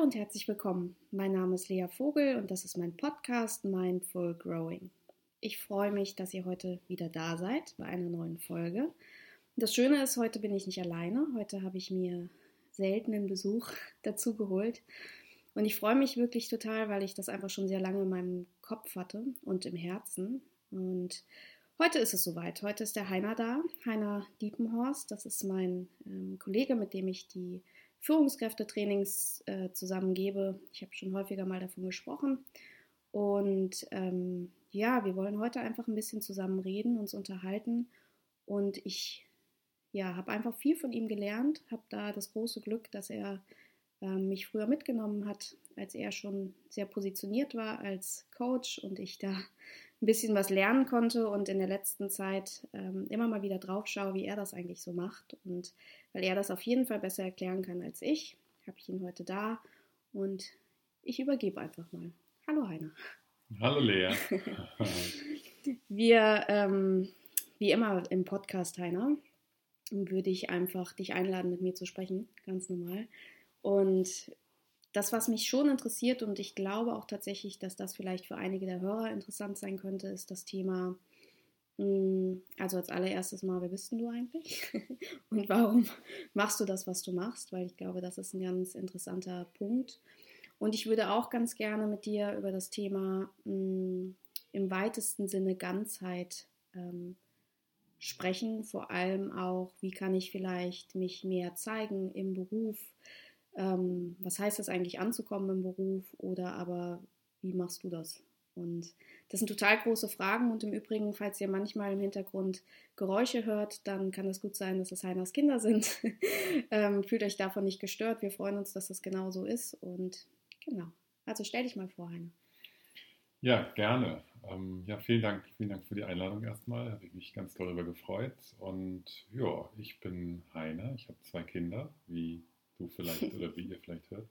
Hallo und herzlich willkommen. Mein Name ist Lea Vogel und das ist mein Podcast Mindful Growing. Ich freue mich, dass ihr heute wieder da seid bei einer neuen Folge. Das Schöne ist, heute bin ich nicht alleine. Heute habe ich mir seltenen Besuch dazu geholt. Und ich freue mich wirklich total, weil ich das einfach schon sehr lange in meinem Kopf hatte und im Herzen. Und heute ist es soweit. Heute ist der Heiner da, Heiner Diepenhorst. Das ist mein ähm, Kollege, mit dem ich die Führungskräftetrainings äh, zusammengebe. Ich habe schon häufiger mal davon gesprochen. Und ähm, ja, wir wollen heute einfach ein bisschen zusammen reden, uns unterhalten. Und ich ja, habe einfach viel von ihm gelernt, habe da das große Glück, dass er äh, mich früher mitgenommen hat, als er schon sehr positioniert war als Coach und ich da ein bisschen was lernen konnte und in der letzten Zeit ähm, immer mal wieder drauf schaue, wie er das eigentlich so macht. Und weil er das auf jeden Fall besser erklären kann als ich, habe ich ihn heute da und ich übergebe einfach mal. Hallo Heiner. Hallo Lea. Wir, ähm, wie immer im Podcast, Heiner, würde ich einfach dich einladen, mit mir zu sprechen, ganz normal. Und das, was mich schon interessiert, und ich glaube auch tatsächlich, dass das vielleicht für einige der Hörer interessant sein könnte, ist das Thema, mm, also als allererstes mal, wer bist denn du eigentlich? und warum machst du das, was du machst? Weil ich glaube, das ist ein ganz interessanter Punkt. Und ich würde auch ganz gerne mit dir über das Thema mh, mm, im weitesten Sinne Ganzheit ähm, sprechen, vor allem auch, wie kann ich vielleicht mich mehr zeigen im Beruf, ähm, was heißt das eigentlich anzukommen im Beruf oder aber wie machst du das? Und das sind total große Fragen und im Übrigen, falls ihr manchmal im Hintergrund Geräusche hört, dann kann es gut sein, dass es Heiners Kinder sind. ähm, fühlt euch davon nicht gestört. Wir freuen uns, dass das genau so ist und genau. Also stell dich mal vor, Heiner. Ja, gerne. Ähm, ja, vielen Dank, vielen Dank für die Einladung erstmal. Habe ich mich ganz darüber gefreut. Und ja, ich bin Heiner. Ich habe zwei Kinder, wie du vielleicht oder wie ihr vielleicht hört.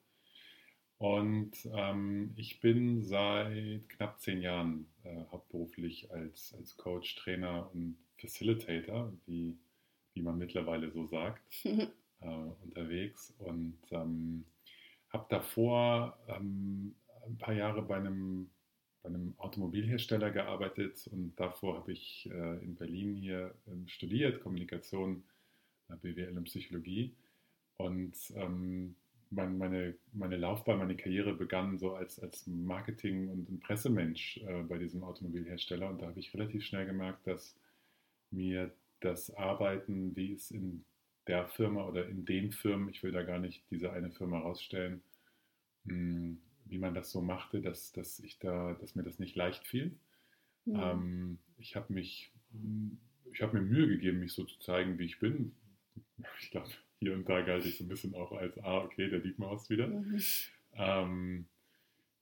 Und ähm, ich bin seit knapp zehn Jahren äh, hauptberuflich als, als Coach, Trainer und Facilitator, wie, wie man mittlerweile so sagt, äh, unterwegs. Und ähm, habe davor ähm, ein paar Jahre bei einem bei einem Automobilhersteller gearbeitet und davor habe ich äh, in Berlin hier ähm, studiert, Kommunikation, äh, BWL und Psychologie. Und ähm, mein, meine, meine Laufbahn, meine Karriere begann so als, als Marketing- und Pressemensch äh, bei diesem Automobilhersteller. Und da habe ich relativ schnell gemerkt, dass mir das Arbeiten, wie es in der Firma oder in den Firmen, ich will da gar nicht diese eine Firma rausstellen, mh, hm, wie man das so machte, dass, dass, ich da, dass mir das nicht leicht fiel. Ja. Ähm, ich habe mich, ich habe mir Mühe gegeben, mich so zu zeigen, wie ich bin. Ich glaube, hier und da galt ich so ein bisschen auch als, ah, okay, der Dietmaus wieder. Mhm. Ähm,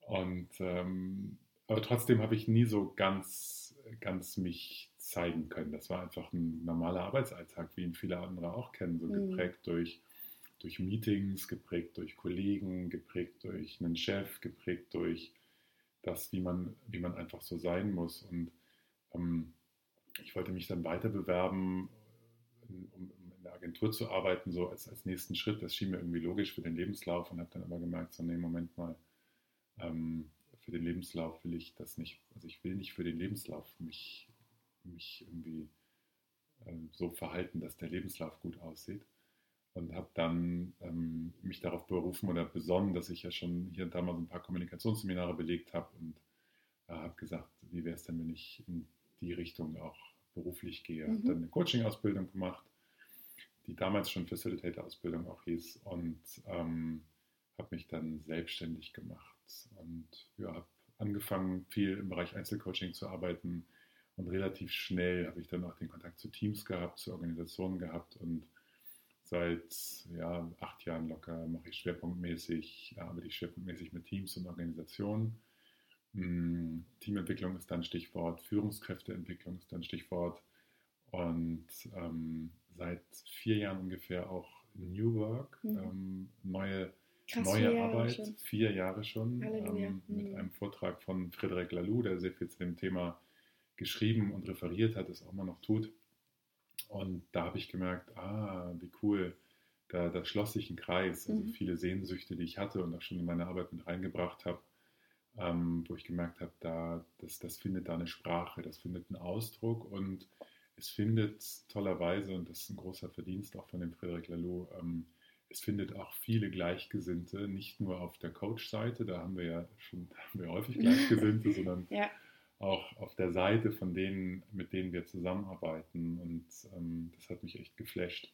und ähm, aber trotzdem habe ich nie so ganz, ganz mich zeigen können. Das war einfach ein normaler Arbeitsalltag, wie ihn viele andere auch kennen, so mhm. geprägt durch durch Meetings, geprägt durch Kollegen, geprägt durch einen Chef, geprägt durch das, wie man, wie man einfach so sein muss. Und ähm, ich wollte mich dann weiter bewerben, um, Agentur zu arbeiten, so als, als nächsten Schritt. Das schien mir irgendwie logisch für den Lebenslauf und habe dann aber gemerkt, so, nee, Moment mal, ähm, für den Lebenslauf will ich das nicht, also ich will nicht für den Lebenslauf mich, mich irgendwie ähm, so verhalten, dass der Lebenslauf gut aussieht und habe dann ähm, mich darauf berufen oder besonnen, dass ich ja schon hier und da mal so ein paar Kommunikationsseminare belegt habe und äh, habe gesagt, wie wäre es denn, wenn ich in die Richtung auch beruflich gehe. Mhm. Habe dann eine Coaching-Ausbildung gemacht, die damals schon Facilitator-Ausbildung auch hieß und ähm, habe mich dann selbstständig gemacht und ja, habe angefangen, viel im Bereich Einzelcoaching zu arbeiten und relativ schnell habe ich dann auch den Kontakt zu Teams gehabt, zu Organisationen gehabt und seit ja, acht Jahren locker mache ich schwerpunktmäßig, arbeite ich schwerpunktmäßig mit Teams und Organisationen. Hm, Teamentwicklung ist dann Stichwort, Führungskräfteentwicklung ist dann Stichwort und ähm, seit vier Jahren ungefähr auch New Work, mhm. ähm, neue, Krass, neue vier Arbeit, schon. vier Jahre schon, ähm, mit mhm. einem Vortrag von Frederic Laloux, der sehr viel zu dem Thema geschrieben und referiert hat, es auch immer noch tut. Und da habe ich gemerkt, ah, wie cool, da, da schloss sich ein Kreis. Also Mhm. viele Sehnsüchte, die ich hatte und auch schon in meine Arbeit mit reingebracht habe, ähm, wo ich gemerkt habe, da, das, das findet da eine Sprache, das findet einen Ausdruck und es findet tollerweise, und das ist ein großer Verdienst auch von dem Frédéric Laloux, ähm, es findet auch viele Gleichgesinnte, nicht nur auf der Coach-Seite, da haben wir ja schon da haben wir häufig Gleichgesinnte, sondern Ja. auch auf der Seite von denen, mit denen wir zusammenarbeiten. Und ähm, das hat mich echt geflasht,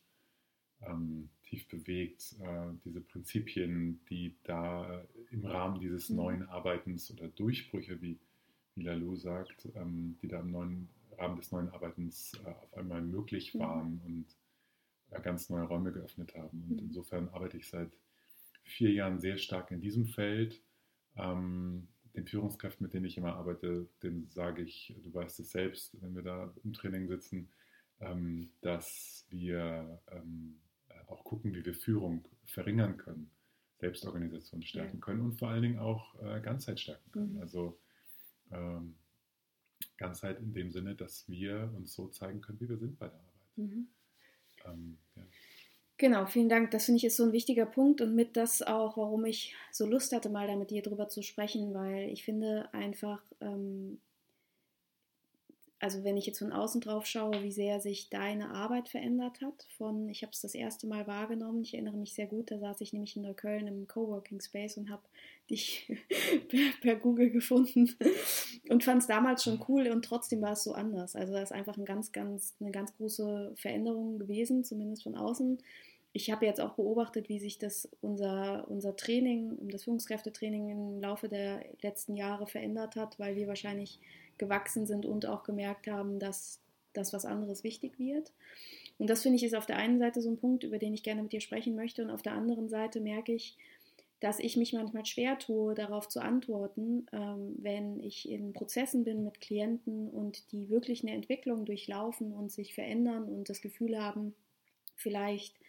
ähm, tief bewegt, äh, diese Prinzipien, die da im Rahmen dieses Mhm. neuen Arbeitens oder Durchbrüche, wie, wie Lalou sagt, ähm, die da im neuen Rahmen des neuen Arbeitens äh, auf einmal möglich Mhm. waren und äh, ganz neue Räume geöffnet haben. Und Mhm. insofern arbeite ich seit vier Jahren sehr stark in diesem Feld. Ähm, den Führungskräften, mit denen ich immer arbeite, denen sage ich, du weißt es selbst, wenn wir da im Training sitzen, ähm, dass wir ähm, auch gucken, wie wir Führung verringern können, Selbstorganisation stärken können und vor allen Dingen auch äh, Ganzheit stärken können. Mhm. Also ähm, Ganzheit in dem Sinne, dass wir uns so zeigen können, wie wir sind bei der Arbeit. Mhm. Ähm, ja. Genau, vielen Dank. Das finde ich ist so ein wichtiger Punkt und mit das auch, warum ich so Lust hatte, mal da mit dir drüber zu sprechen, weil ich finde einfach, ähm, also wenn ich jetzt von außen drauf schaue, wie sehr sich deine Arbeit verändert hat. Von, ich habe es das erste Mal wahrgenommen. Ich erinnere mich sehr gut. Da saß ich nämlich in Neukölln im Coworking Space und habe dich per, per Google gefunden und fand es damals schon cool und trotzdem war es so anders. Also da ist einfach ein ganz, ganz, eine ganz große Veränderung gewesen, zumindest von außen. Ich habe jetzt auch beobachtet, wie sich das unser, unser Training, das Führungskräftetraining im Laufe der letzten Jahre verändert hat, weil wir wahrscheinlich gewachsen sind und auch gemerkt haben, dass das was anderes wichtig wird. Und das finde ich ist auf der einen Seite so ein Punkt, über den ich gerne mit dir sprechen möchte. Und auf der anderen Seite merke ich, dass ich mich manchmal schwer tue, darauf zu antworten, ähm, wenn ich in Prozessen bin mit Klienten und die wirklich eine Entwicklung durchlaufen und sich verändern und das Gefühl haben, vielleicht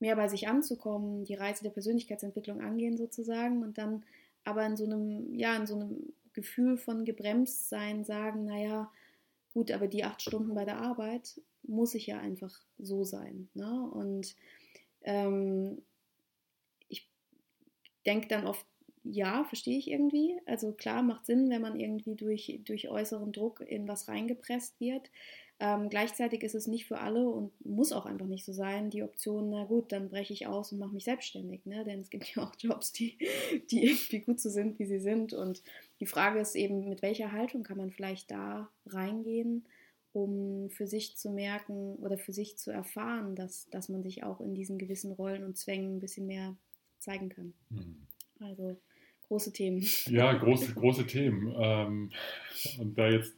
mehr bei sich anzukommen, die Reise der Persönlichkeitsentwicklung angehen sozusagen und dann aber in so einem, ja, in so einem Gefühl von gebremst sein sagen, naja, gut, aber die acht Stunden bei der Arbeit muss ich ja einfach so sein. Ne? Und ähm, denke dann oft, ja, verstehe ich irgendwie. Also klar, macht Sinn, wenn man irgendwie durch, durch äußeren Druck in was reingepresst wird. Ähm, gleichzeitig ist es nicht für alle und muss auch einfach nicht so sein, die Option, na gut, dann breche ich aus und mache mich selbstständig. Ne? Denn es gibt ja auch Jobs, die, die irgendwie gut so sind, wie sie sind. Und die Frage ist eben, mit welcher Haltung kann man vielleicht da reingehen, um für sich zu merken oder für sich zu erfahren, dass, dass man sich auch in diesen gewissen Rollen und Zwängen ein bisschen mehr zeigen kann. Mhm. Also große Themen. Ja, große, große Themen. Ähm, und da jetzt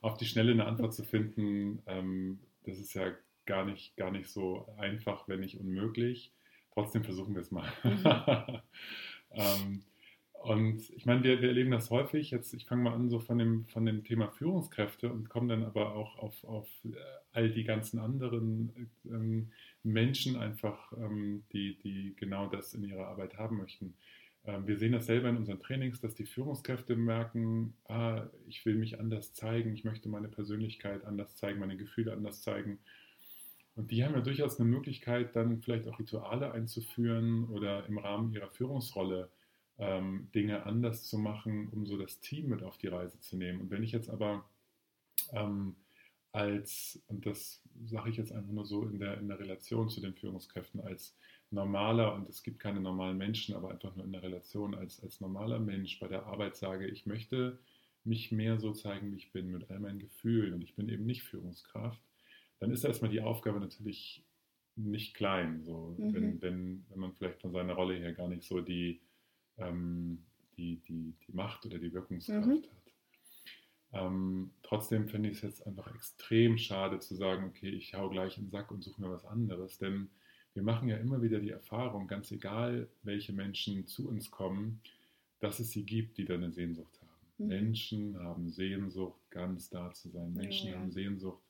auf die Schnelle eine Antwort zu finden, ähm, das ist ja gar nicht, gar nicht so einfach, wenn nicht unmöglich. Trotzdem versuchen wir es mal. Mhm. ähm, und ich meine, wir, wir erleben das häufig. Jetzt, ich fange mal an so von dem, von dem Thema Führungskräfte und komme dann aber auch auf, auf all die ganzen anderen ähm, Menschen einfach, ähm, die, die genau das in ihrer Arbeit haben möchten. Ähm, wir sehen das selber in unseren Trainings, dass die Führungskräfte merken, ah, ich will mich anders zeigen, ich möchte meine Persönlichkeit anders zeigen, meine Gefühle anders zeigen. Und die haben ja durchaus eine Möglichkeit, dann vielleicht auch Rituale einzuführen oder im Rahmen ihrer Führungsrolle ähm, Dinge anders zu machen, um so das Team mit auf die Reise zu nehmen. Und wenn ich jetzt aber ähm, als, und das sage ich jetzt einfach nur so in der, in der Relation zu den Führungskräften, als normaler, und es gibt keine normalen Menschen, aber einfach nur in der Relation als, als normaler Mensch bei der Arbeit sage, ich möchte mich mehr so zeigen, wie ich bin, mit all meinen Gefühlen und ich bin eben nicht Führungskraft, dann ist erstmal die Aufgabe natürlich nicht klein, so, Mhm. wenn, wenn, wenn man vielleicht von seiner Rolle her gar nicht so die, ähm, die, die, die Macht oder die Wirkungskraft Mhm. Ähm, trotzdem finde ich es jetzt einfach extrem schade zu sagen, okay, ich hau gleich in den Sack und suche mir was anderes, denn wir machen ja immer wieder die Erfahrung, ganz egal, welche Menschen zu uns kommen, dass es sie gibt, die da eine Sehnsucht haben. Mhm. Menschen haben Sehnsucht, ganz da zu sein. Menschen Ja, ja. haben Sehnsucht,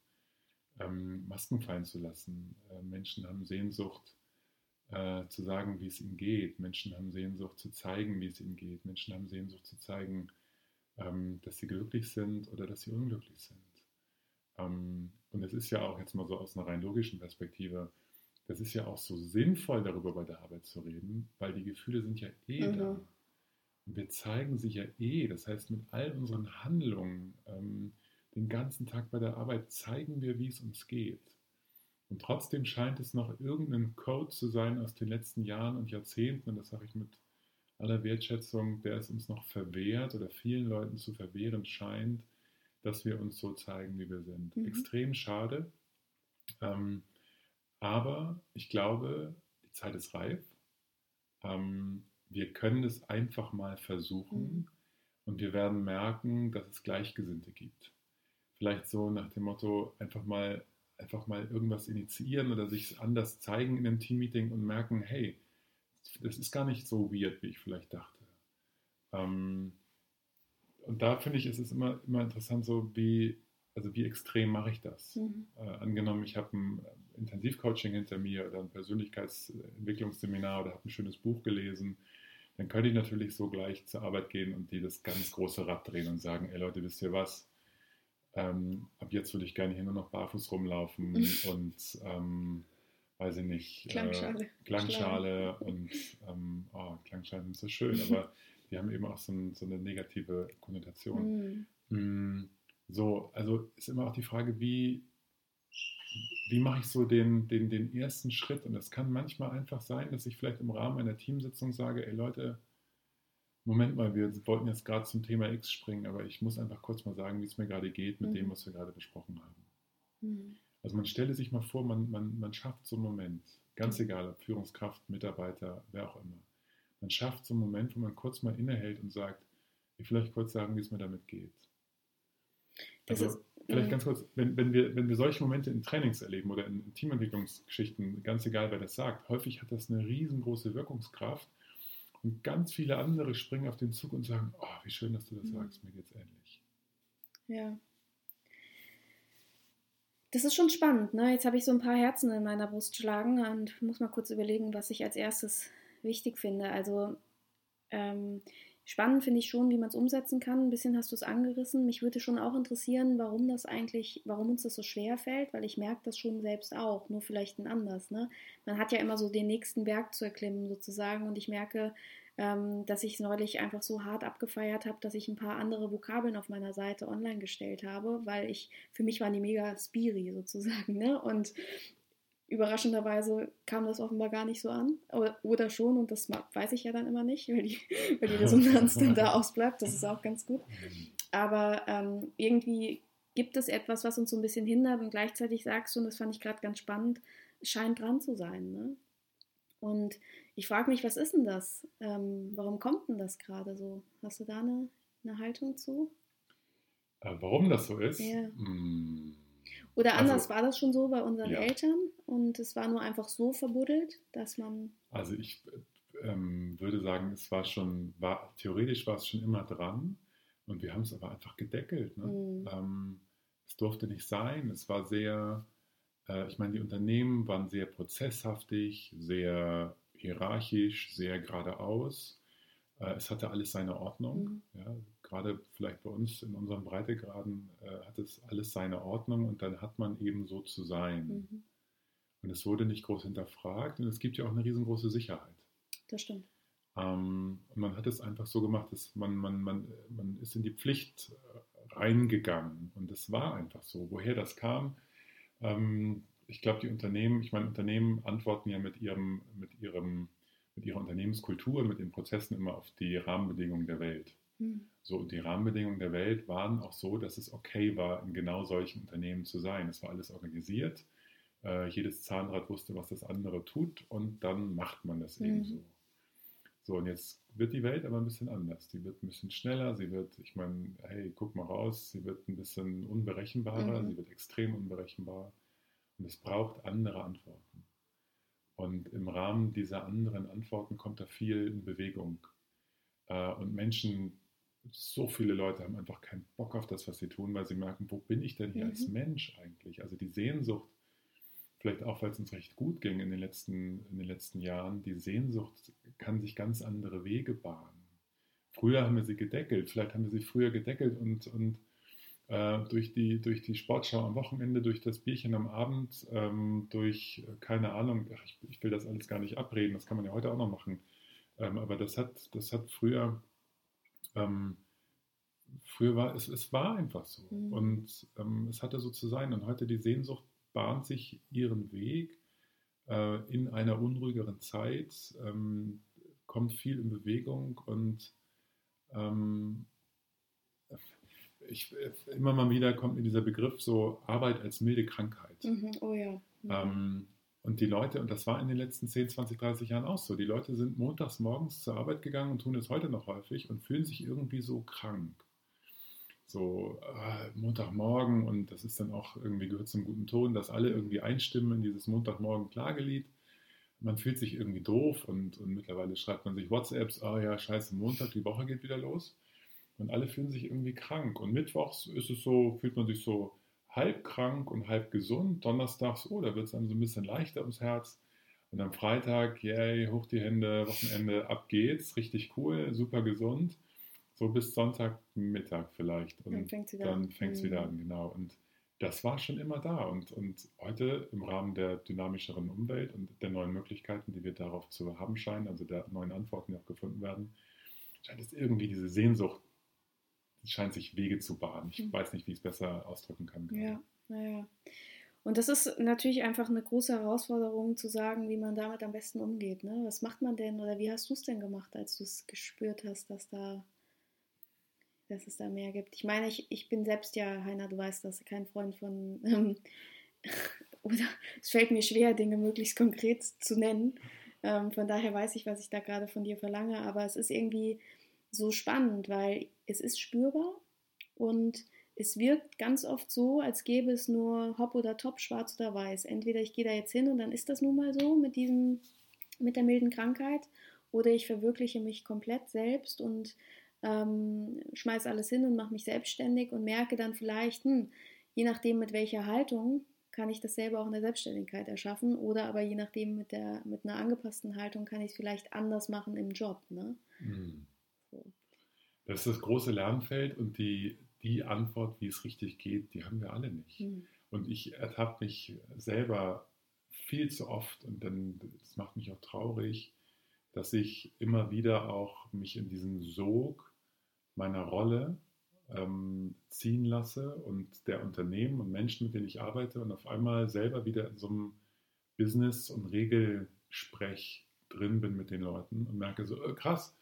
ähm, Masken fallen zu lassen. Äh, Menschen haben Sehnsucht, äh, zu sagen, wie es ihnen geht. Menschen haben Sehnsucht, zu zeigen, wie es ihnen geht. Menschen haben Sehnsucht, zu zeigen, ähm, dass sie glücklich sind oder dass sie unglücklich sind. Ähm, und es ist ja auch jetzt mal so aus einer rein logischen Perspektive, es ist ja auch so sinnvoll, darüber bei der Arbeit zu reden, weil die Gefühle sind ja eh mhm. da. Und wir zeigen sie ja eh. Das heißt, mit all unseren Handlungen ähm, den ganzen Tag bei der Arbeit zeigen wir, wie es uns geht. Und trotzdem scheint es noch irgendein Code zu sein aus den letzten Jahren und Jahrzehnten, und das sage ich mit aller Wertschätzung, der es uns noch verwehrt oder vielen Leuten zu verwehren scheint, dass wir uns so zeigen, wie wir sind. Mhm. Extrem schade. Ähm, aber ich glaube, die Zeit ist reif. Ähm, wir können es einfach mal versuchen mhm. und wir werden merken, dass es Gleichgesinnte gibt. Vielleicht so nach dem Motto, einfach mal, einfach mal irgendwas initiieren oder sich anders zeigen in einem Teammeeting und merken, hey, das ist gar nicht so weird, wie ich vielleicht dachte. Ähm, und da finde ich, ist es immer, immer interessant, so wie, also wie extrem mache ich das? Mhm. Äh, angenommen, ich habe ein Intensivcoaching hinter mir oder ein Persönlichkeitsentwicklungsseminar oder habe ein schönes Buch gelesen, dann könnte ich natürlich so gleich zur Arbeit gehen und die das ganz große Rad drehen und sagen, ey Leute, wisst ihr was? Ähm, ab jetzt würde ich gerne hier nur noch barfuß rumlaufen und ähm, weiß ich nicht, Klangschale, äh, Klangschale und ähm, oh, Klangschalen sind so schön, aber die haben eben auch so, ein, so eine negative Konnotation. Mm. Mm, so, also ist immer auch die Frage, wie, wie mache ich so den, den, den ersten Schritt? Und es kann manchmal einfach sein, dass ich vielleicht im Rahmen einer Teamsitzung sage, ey Leute, Moment mal, wir wollten jetzt gerade zum Thema X springen, aber ich muss einfach kurz mal sagen, wie es mir gerade geht mit mhm. dem, was wir gerade besprochen haben. Also man stelle sich mal vor, man, man, man schafft so einen Moment, ganz mhm. egal, ob Führungskraft, Mitarbeiter, wer auch immer. Man schafft so einen Moment, wo man kurz mal innehält und sagt, ich vielleicht kurz sagen, wie es mir damit geht. Das also, ist, vielleicht mhm. ganz kurz, wenn, wenn, wir, wenn wir solche Momente in Trainings erleben oder in, in Teamentwicklungsgeschichten, ganz egal, wer das sagt, häufig hat das eine riesengroße Wirkungskraft und ganz viele andere springen auf den Zug und sagen, oh, wie schön, dass du das mhm. sagst, mir geht's ähnlich. Ja, das ist schon spannend. Ne? Jetzt habe ich so ein paar Herzen in meiner Brust schlagen und muss mal kurz überlegen, was ich als erstes wichtig finde. Also ähm, spannend finde ich schon, wie man es umsetzen kann. Ein bisschen hast du es angerissen. Mich würde schon auch interessieren, warum das eigentlich, warum uns das so schwer fällt, weil ich merke das schon selbst auch, nur vielleicht ein anders. Ne? Man hat ja immer so den nächsten Berg zu erklimmen sozusagen und ich merke, ähm, dass ich es neulich einfach so hart abgefeiert habe, dass ich ein paar andere Vokabeln auf meiner Seite online gestellt habe, weil ich, für mich waren die mega spiri sozusagen, ne? Und überraschenderweise kam das offenbar gar nicht so an. Oder, schon, und das weiß ich ja dann immer nicht, weil die, weil die Resonanz dann da ausbleibt. Das ist auch ganz gut. Aber ähm, irgendwie gibt es etwas, was uns so ein bisschen hindert und gleichzeitig sagst du, und das fand ich gerade ganz spannend, scheint dran zu sein. Ne? Und ich frage mich, was ist denn das? Ähm, warum kommt denn das gerade so? Hast du da eine, eine Haltung zu? Äh, warum das so ist? Ja. Hm. Oder anders, also, war das schon so bei unseren ja. Eltern und es war nur einfach so verbuddelt, dass man. Also ich ähm, würde sagen, es war schon, war, theoretisch war es schon immer dran und wir haben es aber einfach gedeckelt. Ne? Mhm. Ähm, es durfte nicht sein, es war sehr, ich meine, die Unternehmen waren sehr prozesshaftig, sehr hierarchisch, sehr geradeaus. Äh, es hatte alles seine Ordnung. Mhm. Ja, gerade vielleicht bei uns in unseren Breitegraden äh, hat es alles seine Ordnung und dann hat man eben so zu sein. Mhm. Und es wurde nicht groß hinterfragt und es gibt ja auch eine riesengroße Sicherheit. Das stimmt. Ähm, und man hat es einfach so gemacht, dass man, man, man, man ist in die Pflicht äh, reingegangen und es war einfach so. Woher das kam, ähm, ich glaube, die Unternehmen, ich meine, Unternehmen antworten ja mit ihrem, mit ihrem, mit ihrer Unternehmenskultur, mit den Prozessen immer auf die Rahmenbedingungen der Welt. Mhm. So, und die Rahmenbedingungen der Welt waren auch so, dass es okay war, in genau solchen Unternehmen zu sein. Es war alles organisiert. Äh, jedes Zahnrad wusste, was das andere tut, und dann macht man das mhm. eben so. So, und jetzt wird die Welt aber ein bisschen anders. Die wird ein bisschen schneller, sie wird, ich meine, hey, guck mal raus, sie wird ein bisschen unberechenbarer, mhm. sie wird extrem unberechenbar. Und es braucht andere Antworten. Und im Rahmen dieser anderen Antworten kommt da viel in Bewegung. Äh, und Menschen, so viele Leute haben einfach keinen Bock auf das, was sie tun, weil sie merken, wo bin ich denn hier mhm. als Mensch eigentlich? Also die Sehnsucht, vielleicht auch, weil es uns recht gut ging in den, letzten, in den letzten Jahren, die Sehnsucht kann sich ganz andere Wege bahnen. Früher haben wir sie gedeckelt, vielleicht haben wir sie früher gedeckelt und, und äh, durch, die, durch die Sportschau am Wochenende, durch das Bierchen am Abend, ähm, durch, äh, keine Ahnung, ich, ich, will das alles gar nicht abreden, das kann man ja heute auch noch machen. Ähm, aber das hat, das hat früher, ähm, früher war es, es war einfach so. Mhm. Und ähm, es hatte so zu sein. Und heute die Sehnsucht bahnt sich ihren Weg äh, in einer unruhigeren Zeit, ähm, kommt viel in Bewegung und ähm, ich, immer mal wieder kommt mir dieser Begriff so Arbeit als milde Krankheit. Mhm. Oh ja. Mhm. Ähm, und die Leute, und das war in den letzten 10, 20, 30 Jahren auch so, die Leute sind montags morgens zur Arbeit gegangen und tun es heute noch häufig und fühlen sich irgendwie so krank. So äh, Montagmorgen und das ist dann auch irgendwie gehört zum guten Ton, dass alle irgendwie einstimmen in dieses Montagmorgen-Klagelied. Man fühlt sich irgendwie doof und, und mittlerweile schreibt man sich WhatsApps, ah oh ja, scheiße, Montag, die Woche geht wieder los. Und alle fühlen sich irgendwie krank. Und mittwochs ist es so, fühlt man sich so halb krank und halb gesund. Donnerstags, oh, da wird es einem so ein bisschen leichter ums Herz. Und am Freitag, yay, hoch die Hände, Wochenende, ab geht's, richtig cool, super gesund. So bis Sonntagmittag vielleicht. Und dann fängt es wieder, dann fängt's wieder an, genau. Und das war schon immer da. Und, und heute im Rahmen der dynamischeren Umwelt und der neuen Möglichkeiten, die wir darauf zu haben scheinen, also der neuen Antworten, die auch gefunden werden, scheint es irgendwie diese Sehnsucht scheint sich Wege zu bahnen. Ich mhm. weiß nicht, wie ich es besser ausdrücken kann. Ja, naja. Und das ist natürlich einfach eine große Herausforderung zu sagen, wie man damit am besten umgeht. Ne? Was macht man denn oder wie hast du es denn gemacht, als du es gespürt hast, dass da dass es da mehr gibt. Ich meine, ich, ich bin selbst ja, Heiner, du weißt das, kein Freund von, ähm, oder es fällt mir schwer, Dinge möglichst konkret zu nennen. Ähm, von daher weiß ich, was ich da gerade von dir verlange, aber es ist irgendwie so spannend, weil es ist spürbar und es wirkt ganz oft so, als gäbe es nur Hop oder Top, schwarz oder weiß. Entweder ich gehe da jetzt hin und dann ist das nun mal so mit diesem, mit der milden Krankheit, oder ich verwirkliche mich komplett selbst und ähm, schmeiß alles hin und mache mich selbstständig und merke dann vielleicht, hm, je nachdem mit welcher Haltung kann ich das selber auch in der Selbstständigkeit erschaffen oder aber je nachdem mit, der, mit einer angepassten Haltung kann ich es vielleicht anders machen im Job. Ne? Mhm. Das ist das große Lernfeld und die, die Antwort, wie es richtig geht, die haben wir alle nicht. Mhm. Und ich ertappe mich selber viel zu oft und dann, das macht mich auch traurig, dass ich immer wieder auch mich in diesen Sog meiner Rolle ähm, ziehen lasse und der Unternehmen und Menschen, mit denen ich arbeite und auf einmal selber wieder in so einem Business- und Regelsprech drin bin mit den Leuten und merke so, äh, krass,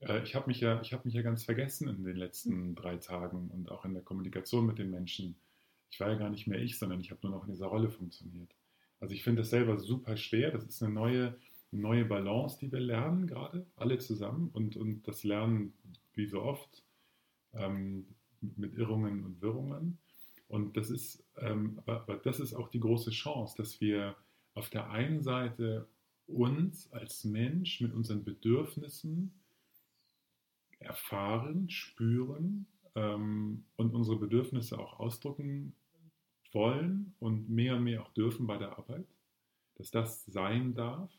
äh, ich habe mich, ja, hab mich ja ganz vergessen in den letzten drei Tagen und auch in der Kommunikation mit den Menschen. Ich war ja gar nicht mehr ich, sondern ich habe nur noch in dieser Rolle funktioniert. Also ich finde das selber super schwer. Das ist eine neue, neue Balance, die wir lernen gerade, alle zusammen. Und, und das Lernen, wie so oft, ähm, mit Irrungen und Wirrungen. Und das ist, ähm, aber, aber das ist auch die große Chance, dass wir auf der einen Seite uns als Mensch mit unseren Bedürfnissen erfahren, spüren ähm, und unsere Bedürfnisse auch ausdrücken wollen und mehr und mehr auch dürfen bei der Arbeit, dass das sein darf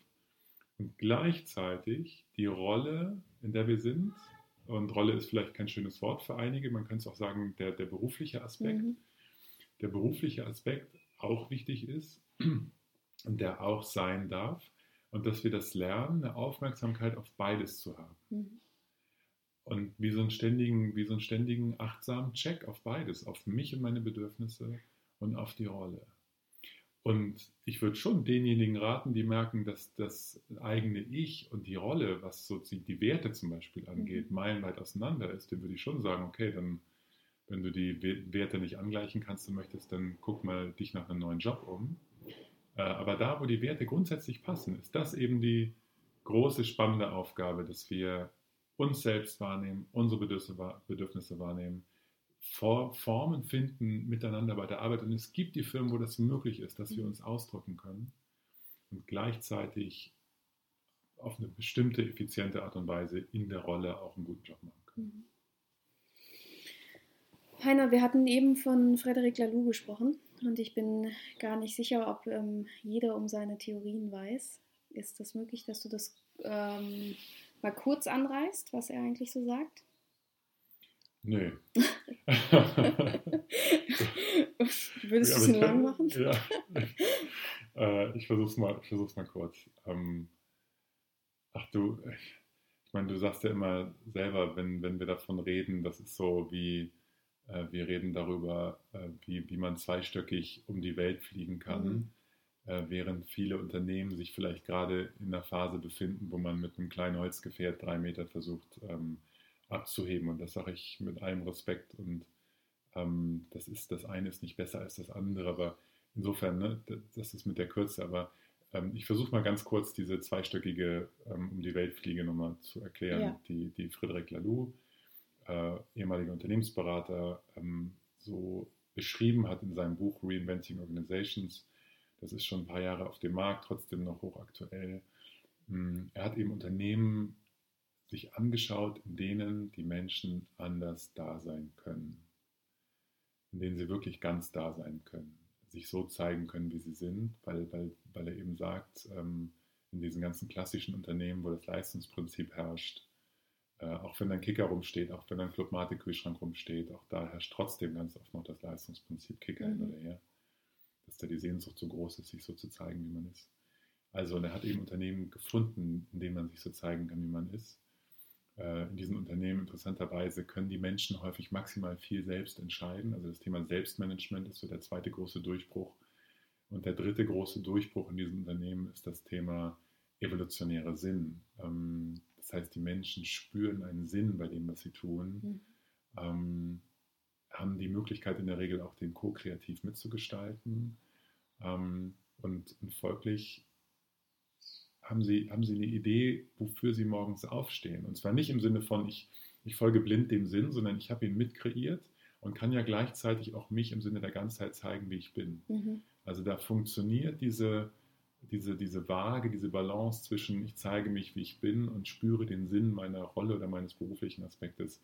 und gleichzeitig die Rolle, in der wir sind, und Rolle ist vielleicht kein schönes Wort für einige, man könnte es auch sagen, der, der berufliche Aspekt, mhm. der berufliche Aspekt auch wichtig ist und der auch sein darf und dass wir das lernen, eine Aufmerksamkeit auf beides zu haben. Mhm. Und wie so, einen ständigen, wie so einen ständigen achtsamen Check auf beides, auf mich und meine Bedürfnisse und auf die Rolle. Und ich würde schon denjenigen raten, die merken, dass das eigene Ich und die Rolle, was so die Werte zum Beispiel angeht, mhm. meilenweit auseinander ist, dem würde ich schon sagen, okay, dann, wenn du die Werte nicht angleichen kannst und möchtest, dann guck mal dich nach einem neuen Job um. Äh, aber da, wo die Werte grundsätzlich passen, ist das eben die große, spannende Aufgabe, dass wir uns selbst wahrnehmen, unsere Bedürfnisse wahrnehmen, Formen finden miteinander bei der Arbeit. Und es gibt die Firmen, wo das möglich ist, dass wir uns ausdrücken können und gleichzeitig auf eine bestimmte, effiziente Art und Weise in der Rolle auch einen guten Job machen können. Mhm. Heiner, wir hatten eben von Frederic Laloux gesprochen und ich bin gar nicht sicher, ob ähm, jeder um seine Theorien weiß. Ist das möglich, dass du das ähm, mal kurz anreißt, was er eigentlich so sagt? Nee. Würdest du es lang machen? Ja. Äh, ich versuch's mal, mal kurz. Ähm, ach du, ich meine, du sagst ja immer selber, wenn, wenn wir davon reden, das ist so wie, äh, wir reden darüber, äh, wie, wie man zweistöckig um die Welt fliegen kann. Mhm. Äh, während viele Unternehmen sich vielleicht gerade in einer Phase befinden, wo man mit einem kleinen Holzgefährt drei Meter versucht ähm, abzuheben. Und das sage ich mit allem Respekt. Und ähm, das ist das eine ist nicht besser als das andere, aber insofern, ne, das ist mit der Kürze. Aber ähm, ich versuche mal ganz kurz diese zweistöckige ähm, um die Weltfliege nochmal zu erklären, ja. die, die Frédéric Laloux, äh, ehemaliger Unternehmensberater, ähm, so beschrieben hat in seinem Buch Reinventing Organizations das ist schon ein paar Jahre auf dem Markt, trotzdem noch hochaktuell. Hm, er hat eben Unternehmen sich angeschaut, in denen die Menschen anders da sein können. In denen sie wirklich ganz da sein können. Sich so zeigen können, wie sie sind, weil, weil, weil er eben sagt, ähm, in diesen ganzen klassischen Unternehmen, wo das Leistungsprinzip herrscht, äh, auch wenn ein Kicker rumsteht, auch wenn ein Clubmatic-Kühlschrank rumsteht, auch da herrscht trotzdem ganz oft noch das Leistungsprinzip Kicker mhm. hin oder her dass da die Sehnsucht so groß ist, sich so zu zeigen, wie man ist. Also, und er hat eben Unternehmen gefunden, in denen man sich so zeigen kann, wie man ist. Äh, in diesen Unternehmen interessanterweise können die Menschen häufig maximal viel selbst entscheiden. Also das Thema Selbstmanagement ist so der zweite große Durchbruch. Und der dritte große Durchbruch in diesem Unternehmen ist das Thema evolutionärer Sinn. Ähm, das heißt, die Menschen spüren einen Sinn bei dem, was sie tun. Mhm haben die Möglichkeit in der Regel auch den Co-Kreativ mitzugestalten. Ähm, und, und, folglich haben sie, haben sie eine Idee, wofür sie morgens aufstehen. Und zwar nicht im Sinne von, ich, ich folge blind dem Sinn, sondern ich habe ihn mitkreiert und kann ja gleichzeitig auch mich im Sinne der Ganzheit zeigen, wie ich bin. Mhm. Also da funktioniert diese, diese, diese Waage, diese Balance zwischen ich zeige mich, wie ich bin und spüre den Sinn meiner Rolle oder meines beruflichen Aspektes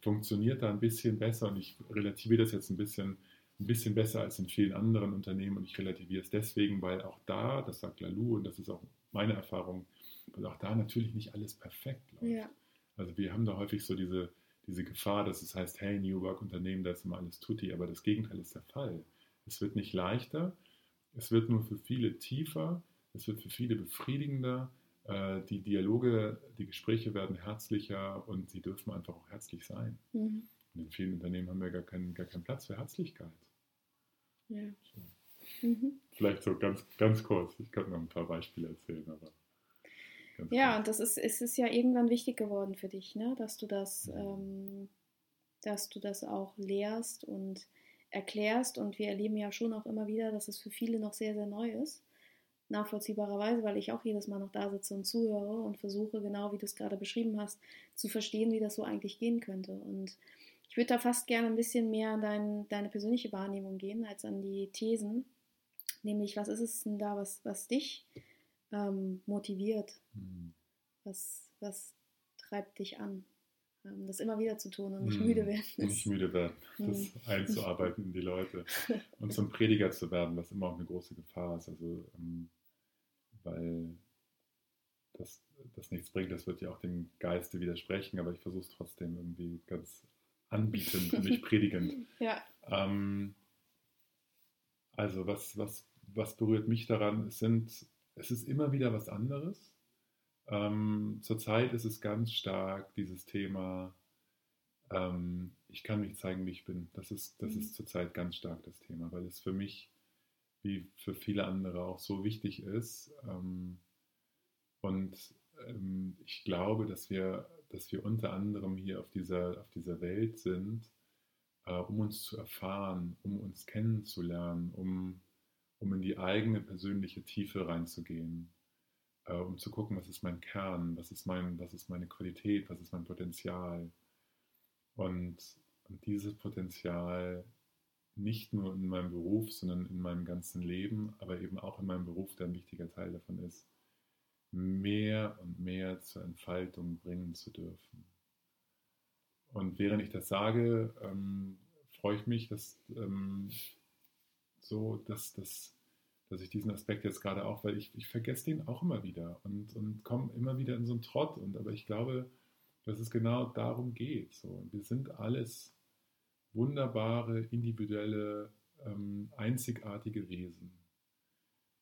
funktioniert da ein bisschen besser und ich relativiere das jetzt ein bisschen, ein bisschen besser als in vielen anderen Unternehmen und ich relativiere es deswegen, weil auch da, das sagt Lalou und das ist auch meine Erfahrung, weil auch da natürlich nicht alles perfekt läuft. Ja. Also wir haben da häufig so diese, diese Gefahr, dass es heißt, hey, New Work Unternehmen, da ist immer alles tutti, aber das Gegenteil ist der Fall. Es wird nicht leichter, es wird nur für viele tiefer, es wird für viele befriedigender äh, die Dialoge, die Gespräche werden herzlicher und sie dürfen einfach auch herzlich sein. Mhm. Und in vielen Unternehmen haben wir gar keinen, gar keinen Platz für Herzlichkeit. Ja. So. Mhm. Vielleicht so ganz, ganz kurz. Ich könnte noch ein paar Beispiele erzählen, aber. Ja, und das ist, es ist ja irgendwann wichtig geworden für dich, ne? dass du das, ähm, dass du das auch lehrst und erklärst. Und wir erleben ja schon auch immer wieder, dass es für viele noch sehr, sehr neu ist nachvollziehbarerweise, weil ich auch jedes Mal noch da sitze und zuhöre und versuche, genau wie du es gerade beschrieben hast, zu verstehen, wie das so eigentlich gehen könnte. Und ich würde da fast gerne ein bisschen mehr an dein, deine persönliche Wahrnehmung gehen, als an die Thesen. Nämlich, was ist es denn da, was, was dich ähm, motiviert? Mhm. Was, was treibt dich an? Ähm, das immer wieder zu tun und nicht hm, müde werden. Und nicht müde werden, hm. das einzuarbeiten in die Leute und zum Prediger zu werden, was immer auch eine große Gefahr ist. Also ähm, weil das, das nichts bringt. Das wird ja auch dem Geiste widersprechen, aber ich versuche es trotzdem irgendwie ganz anbietend und nicht predigend. Ja. Ähm, also was, was, was berührt mich daran? Es, sind, es ist immer wieder was anderes. Ähm, zurzeit ist es ganz stark dieses Thema, ähm, ich kann mich zeigen, wie ich bin. Das ist, das mhm. ist zurzeit ganz stark das Thema, weil es für mich wie für viele andere auch so wichtig ist. Ähm, und ähm, ich glaube, dass wir, dass wir unter anderem hier auf dieser, auf dieser Welt sind, äh, um uns zu erfahren, um uns kennenzulernen, um, um in die eigene persönliche Tiefe reinzugehen, äh, um zu gucken, was ist mein Kern, was ist, mein, was ist meine Qualität, was ist mein Potenzial. Und, und dieses Potenzial nicht nur in meinem Beruf, sondern in meinem ganzen Leben, aber eben auch in meinem Beruf, der ein wichtiger Teil davon ist, mehr und mehr zur Entfaltung bringen zu dürfen. Und während ich das sage, ähm, freue ich mich, dass ähm, so, dass, dass, dass ich diesen Aspekt jetzt gerade auch, weil ich, ich vergesse den auch immer wieder und, und komme immer wieder in so einen Trott. Und aber ich glaube, dass es genau darum geht. So. Wir sind alles wunderbare, individuelle, ähm, einzigartige Wesen.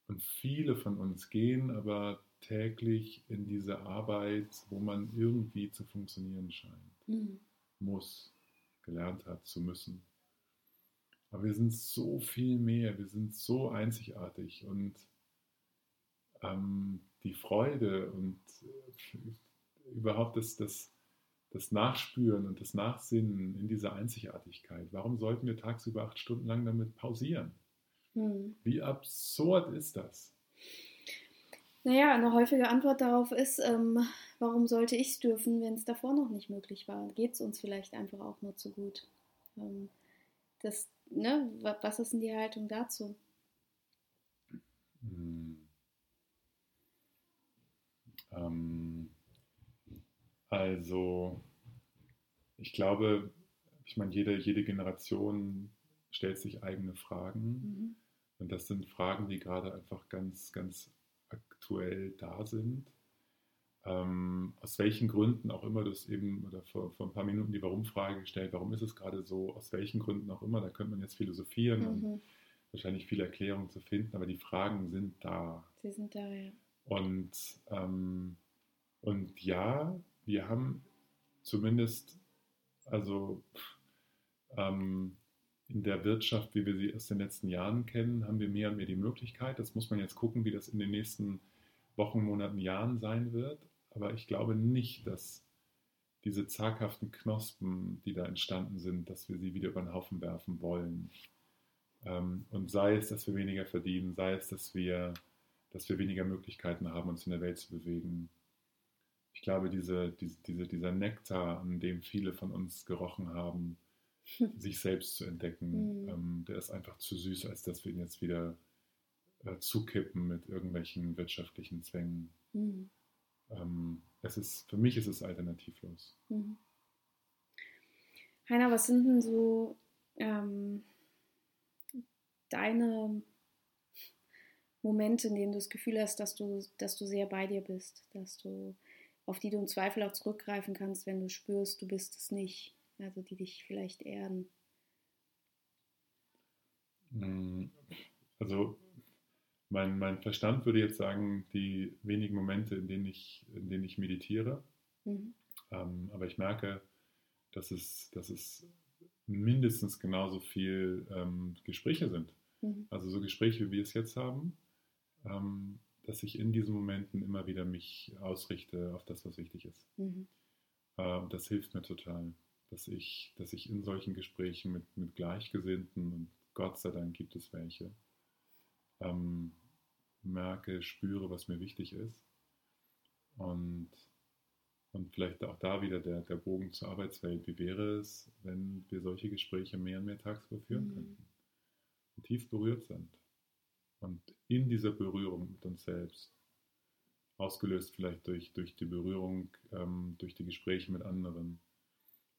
Und viele von uns gehen aber täglich in diese Arbeit, wo man irgendwie zu funktionieren scheint, mhm. muss, gelernt hat zu müssen. Aber wir sind so viel mehr, wir sind so einzigartig und ähm, die Freude und äh, überhaupt das, das, das Nachspüren und das Nachsinnen in dieser Einzigartigkeit. Warum sollten wir tagsüber acht Stunden lang damit pausieren? Hm. Wie absurd ist das? Naja, eine häufige Antwort darauf ist, ähm, warum sollte ich es dürfen, wenn es davor noch nicht möglich war? Geht es uns vielleicht einfach auch nur zu gut? Ähm, das, ne, was ist denn die Haltung dazu? Hm. Ähm, also, ich glaube, ich meine, jede, jede Generation stellt sich eigene Fragen. Mhm. Und das sind Fragen, die gerade einfach ganz, ganz aktuell da sind. Ähm, aus welchen Gründen auch immer das eben, oder vor, vor ein paar Minuten die Warum-Frage gestellt, warum ist es gerade so, aus welchen Gründen auch immer, da könnte man jetzt philosophieren mhm. und wahrscheinlich viele Erklärungen zu finden, aber die Fragen sind da. Sie sind da, ja. Und, ähm, und ja, wir haben zumindest, also ähm, in der Wirtschaft, wie wir sie aus den letzten Jahren kennen, haben wir mehr und mehr die Möglichkeit. Das muss man jetzt gucken, wie das in den nächsten Wochen, Monaten, Jahren sein wird. Aber ich glaube nicht, dass diese zaghaften Knospen, die da entstanden sind, dass wir sie wieder über den Haufen werfen wollen. Ähm, und sei es, dass wir weniger verdienen, sei es, dass wir, dass wir weniger Möglichkeiten haben, uns in der Welt zu bewegen. Ich glaube, diese, diese, dieser Nektar, an dem viele von uns gerochen haben, sich selbst zu entdecken. Mhm. Ähm, der ist einfach zu süß, als dass wir ihn jetzt wieder äh, zukippen mit irgendwelchen wirtschaftlichen Zwängen. Mhm. Ähm, es ist, für mich ist es alternativlos. Mhm. Heiner, was sind denn so ähm, deine Momente, in denen du das Gefühl hast, dass du, dass du sehr bei dir bist, dass du, auf die du im Zweifel auch zurückgreifen kannst, wenn du spürst, du bist es nicht? also die dich vielleicht erden? Hm, also mein, mein Verstand würde jetzt sagen, die wenigen Momente, in denen ich, in denen ich meditiere. Mhm. Ähm, aber ich merke, dass es, dass es mindestens genauso viel ähm, Gespräche sind. Mhm. Also so Gespräche, wie wir es jetzt haben, ähm, dass ich in diesen Momenten immer wieder mich ausrichte auf das, was wichtig ist. Mhm. Äh, das hilft mir total dass ich, dass ich in solchen Gesprächen mit, mit Gleichgesinnten, und Gott sei Dank gibt es welche, ähm, merke, spüre, was mir wichtig ist. Und, und vielleicht auch da wieder der, der Bogen zur Arbeitswelt. Wie wäre es, wenn wir solche Gespräche mehr und mehr tagsüber führen mhm. könnten? Und tief berührt sind. Und in dieser Berührung mit uns selbst, ausgelöst vielleicht durch, durch die Berührung, ähm, durch die Gespräche mit anderen,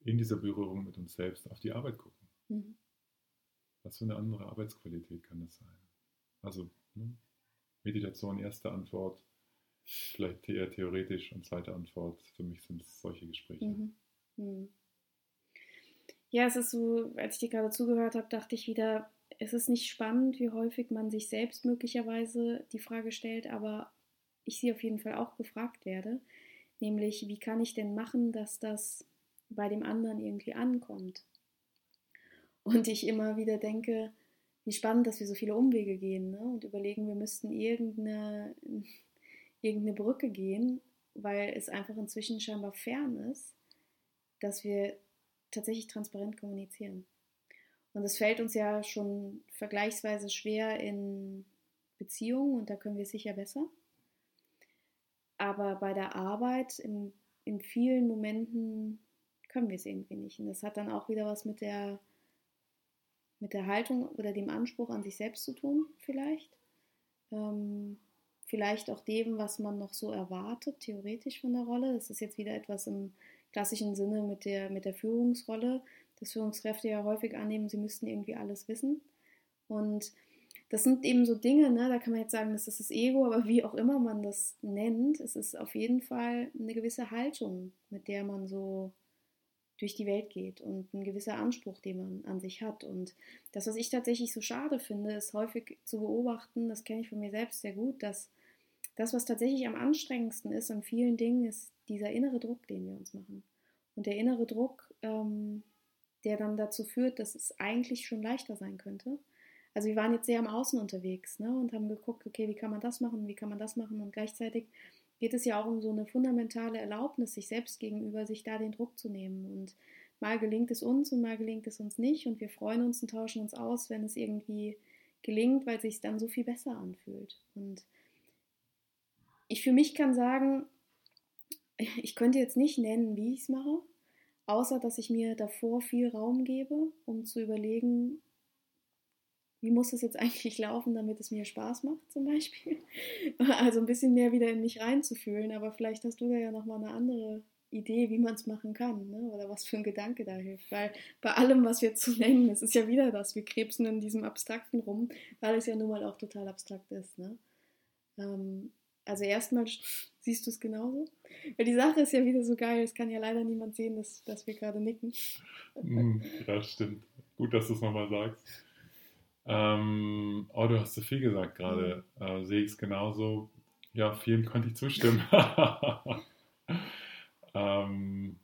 in dieser Berührung mit uns selbst auf die Arbeit gucken. Mhm. Was für eine andere Arbeitsqualität kann das sein? Also ne? Meditation, erste Antwort, vielleicht eher theoretisch und zweite Antwort, für mich sind es solche Gespräche. Mhm. Mhm. Ja, es ist so, als ich dir gerade zugehört habe, dachte ich wieder, es ist nicht spannend, wie häufig man sich selbst möglicherweise die Frage stellt, aber ich sie auf jeden Fall auch gefragt werde, nämlich wie kann ich denn machen, dass das bei dem anderen irgendwie ankommt. Und ich immer wieder denke, wie spannend, dass wir so viele Umwege gehen ne? und überlegen, wir müssten irgendeine, irgendeine Brücke gehen, weil es einfach inzwischen scheinbar fern ist, dass wir tatsächlich transparent kommunizieren. Und es fällt uns ja schon vergleichsweise schwer in Beziehungen und da können wir sicher besser. Aber bei der Arbeit in, in vielen Momenten können wir es irgendwie nicht. Und das hat dann auch wieder was mit der, mit der Haltung oder dem Anspruch an sich selbst zu tun, vielleicht. Ähm, vielleicht auch dem, was man noch so erwartet, theoretisch von der Rolle. Das ist jetzt wieder etwas im klassischen Sinne mit der, mit der Führungsrolle, dass Führungskräfte ja häufig annehmen, sie müssten irgendwie alles wissen. Und das sind eben so Dinge, ne, da kann man jetzt sagen, das ist das Ego, aber wie auch immer man das nennt, es ist auf jeden Fall eine gewisse Haltung, mit der man so durch die Welt geht und ein gewisser Anspruch, den man an sich hat. Und das, was ich tatsächlich so schade finde, ist häufig zu beobachten, das kenne ich von mir selbst sehr gut, dass das, was tatsächlich am anstrengendsten ist an vielen Dingen, ist dieser innere Druck, den wir uns machen. Und der innere Druck, ähm, der dann dazu führt, dass es eigentlich schon leichter sein könnte. Also wir waren jetzt sehr am Außen unterwegs ne, und haben geguckt, okay, wie kann man das machen, wie kann man das machen und gleichzeitig geht es ja auch um so eine fundamentale Erlaubnis, sich selbst gegenüber, sich da den Druck zu nehmen. Und mal gelingt es uns und mal gelingt es uns nicht. Und wir freuen uns und tauschen uns aus, wenn es irgendwie gelingt, weil es sich dann so viel besser anfühlt. Und ich für mich kann sagen, ich könnte jetzt nicht nennen, wie ich es mache, außer dass ich mir davor viel Raum gebe, um zu überlegen, wie muss es jetzt eigentlich laufen, damit es mir Spaß macht, zum Beispiel. Also ein bisschen mehr wieder in mich reinzufühlen, aber vielleicht hast du da ja nochmal eine andere Idee, wie man es machen kann, ne? oder was für ein Gedanke da hilft. Weil bei allem, was wir zu nennen, es ist ja wieder das, wir krebsen in diesem Abstrakten rum, weil es ja nun mal auch total abstrakt ist. Ne? Ähm, also erstmal siehst du es genauso. Weil die Sache ist ja wieder so geil, es kann ja leider niemand sehen, dass, dass wir gerade nicken. Hm, ja, stimmt. Gut, dass du es nochmal sagst. Ähm, oh, du hast zu viel gesagt gerade. Mhm. Äh, sehe ich es genauso. Ja, vielen konnte ich zustimmen. ähm,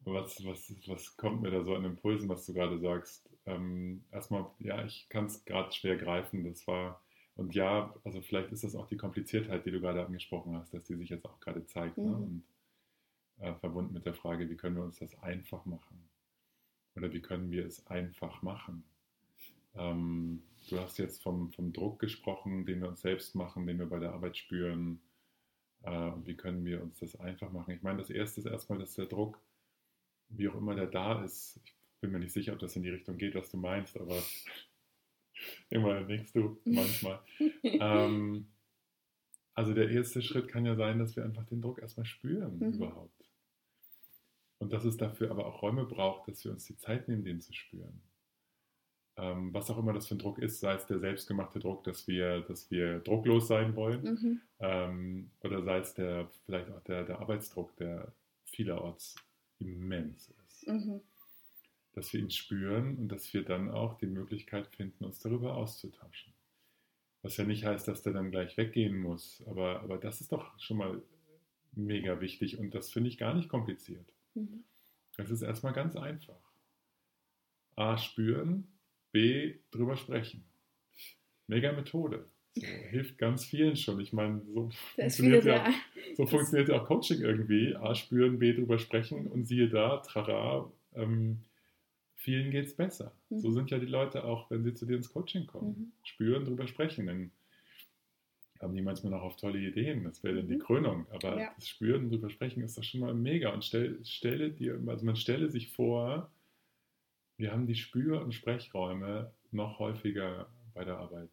was, was, was kommt mir da so an Impulsen, was du gerade sagst? Ähm, erstmal, ja, ich kann es gerade schwer greifen. Das war, und ja, also vielleicht ist das auch die Kompliziertheit, die du gerade angesprochen hast, dass die sich jetzt auch gerade zeigt. Ne? Mhm. Ne? Und äh, verbunden mit der Frage, wie können wir uns das einfach machen? Oder wie können wir es einfach machen? Ähm, du hast jetzt vom, vom Druck gesprochen, den wir uns selbst machen, den wir bei der Arbeit spüren. Äh, wie können wir uns das einfach machen? Ich meine, das Erste ist erstmal, dass der Druck, wie auch immer der da ist, ich bin mir nicht sicher, ob das in die Richtung geht, was du meinst, aber immer denkst du manchmal. ähm, also der erste Schritt kann ja sein, dass wir einfach den Druck erstmal spüren mhm. überhaupt. Und dass es dafür aber auch Räume braucht, dass wir uns die Zeit nehmen, den zu spüren ähm, was auch immer das für ein Druck ist, sei es der selbstgemachte Druck, dass wir, dass wir drucklos sein wollen, mhm. ähm, oder sei es der, vielleicht auch der, der Arbeitsdruck, der vielerorts immens ist. Mhm. Dass wir ihn spüren und dass wir dann auch die Möglichkeit finden, uns darüber auszutauschen. Was ja nicht heißt, dass der dann gleich weggehen muss, aber, aber das ist doch schon mal mega wichtig und das finde ich gar nicht kompliziert. Mhm. Das ist erstmal ganz einfach. A, spüren, B, drüber sprechen. Mega Methode. So, hilft ganz vielen schon. Ich meine, so funktioniert, ja, so funktioniert ja auch Coaching irgendwie. A, spüren, B, drüber sprechen und siehe da, trara, ähm, vielen geht es besser. Mhm. So sind ja die Leute auch, wenn sie zu dir ins Coaching kommen. Mhm. Spüren, drüber sprechen. Dann haben die manchmal noch auf tolle Ideen. Das wäre dann die mhm. Krönung. Aber ja. das Spüren, drüber sprechen ist doch schon mal mega. Und stell, stelle dir, also man stelle sich vor, wir haben die Spür- und Sprechräume noch häufiger bei der Arbeit.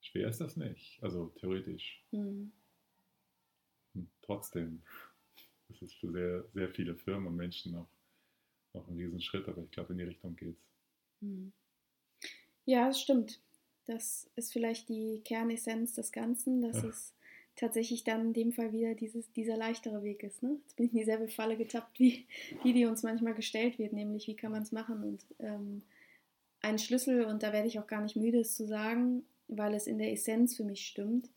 Schwer ist das nicht, also theoretisch. Mhm. trotzdem ist es für sehr, sehr viele Firmen und Menschen noch, noch ein Riesenschritt, aber ich glaube, in die Richtung geht's. Mhm. Ja, das stimmt. Das ist vielleicht die Kernessenz des Ganzen, dass ja. es tatsächlich dann in dem Fall wieder dieses, dieser leichtere Weg ist. Ne? Jetzt bin ich in dieselbe Falle getappt, wie die, die uns manchmal gestellt wird, nämlich wie kann man es machen. Und ähm, ein Schlüssel, und da werde ich auch gar nicht müde, es zu sagen, weil es in der Essenz für mich stimmt,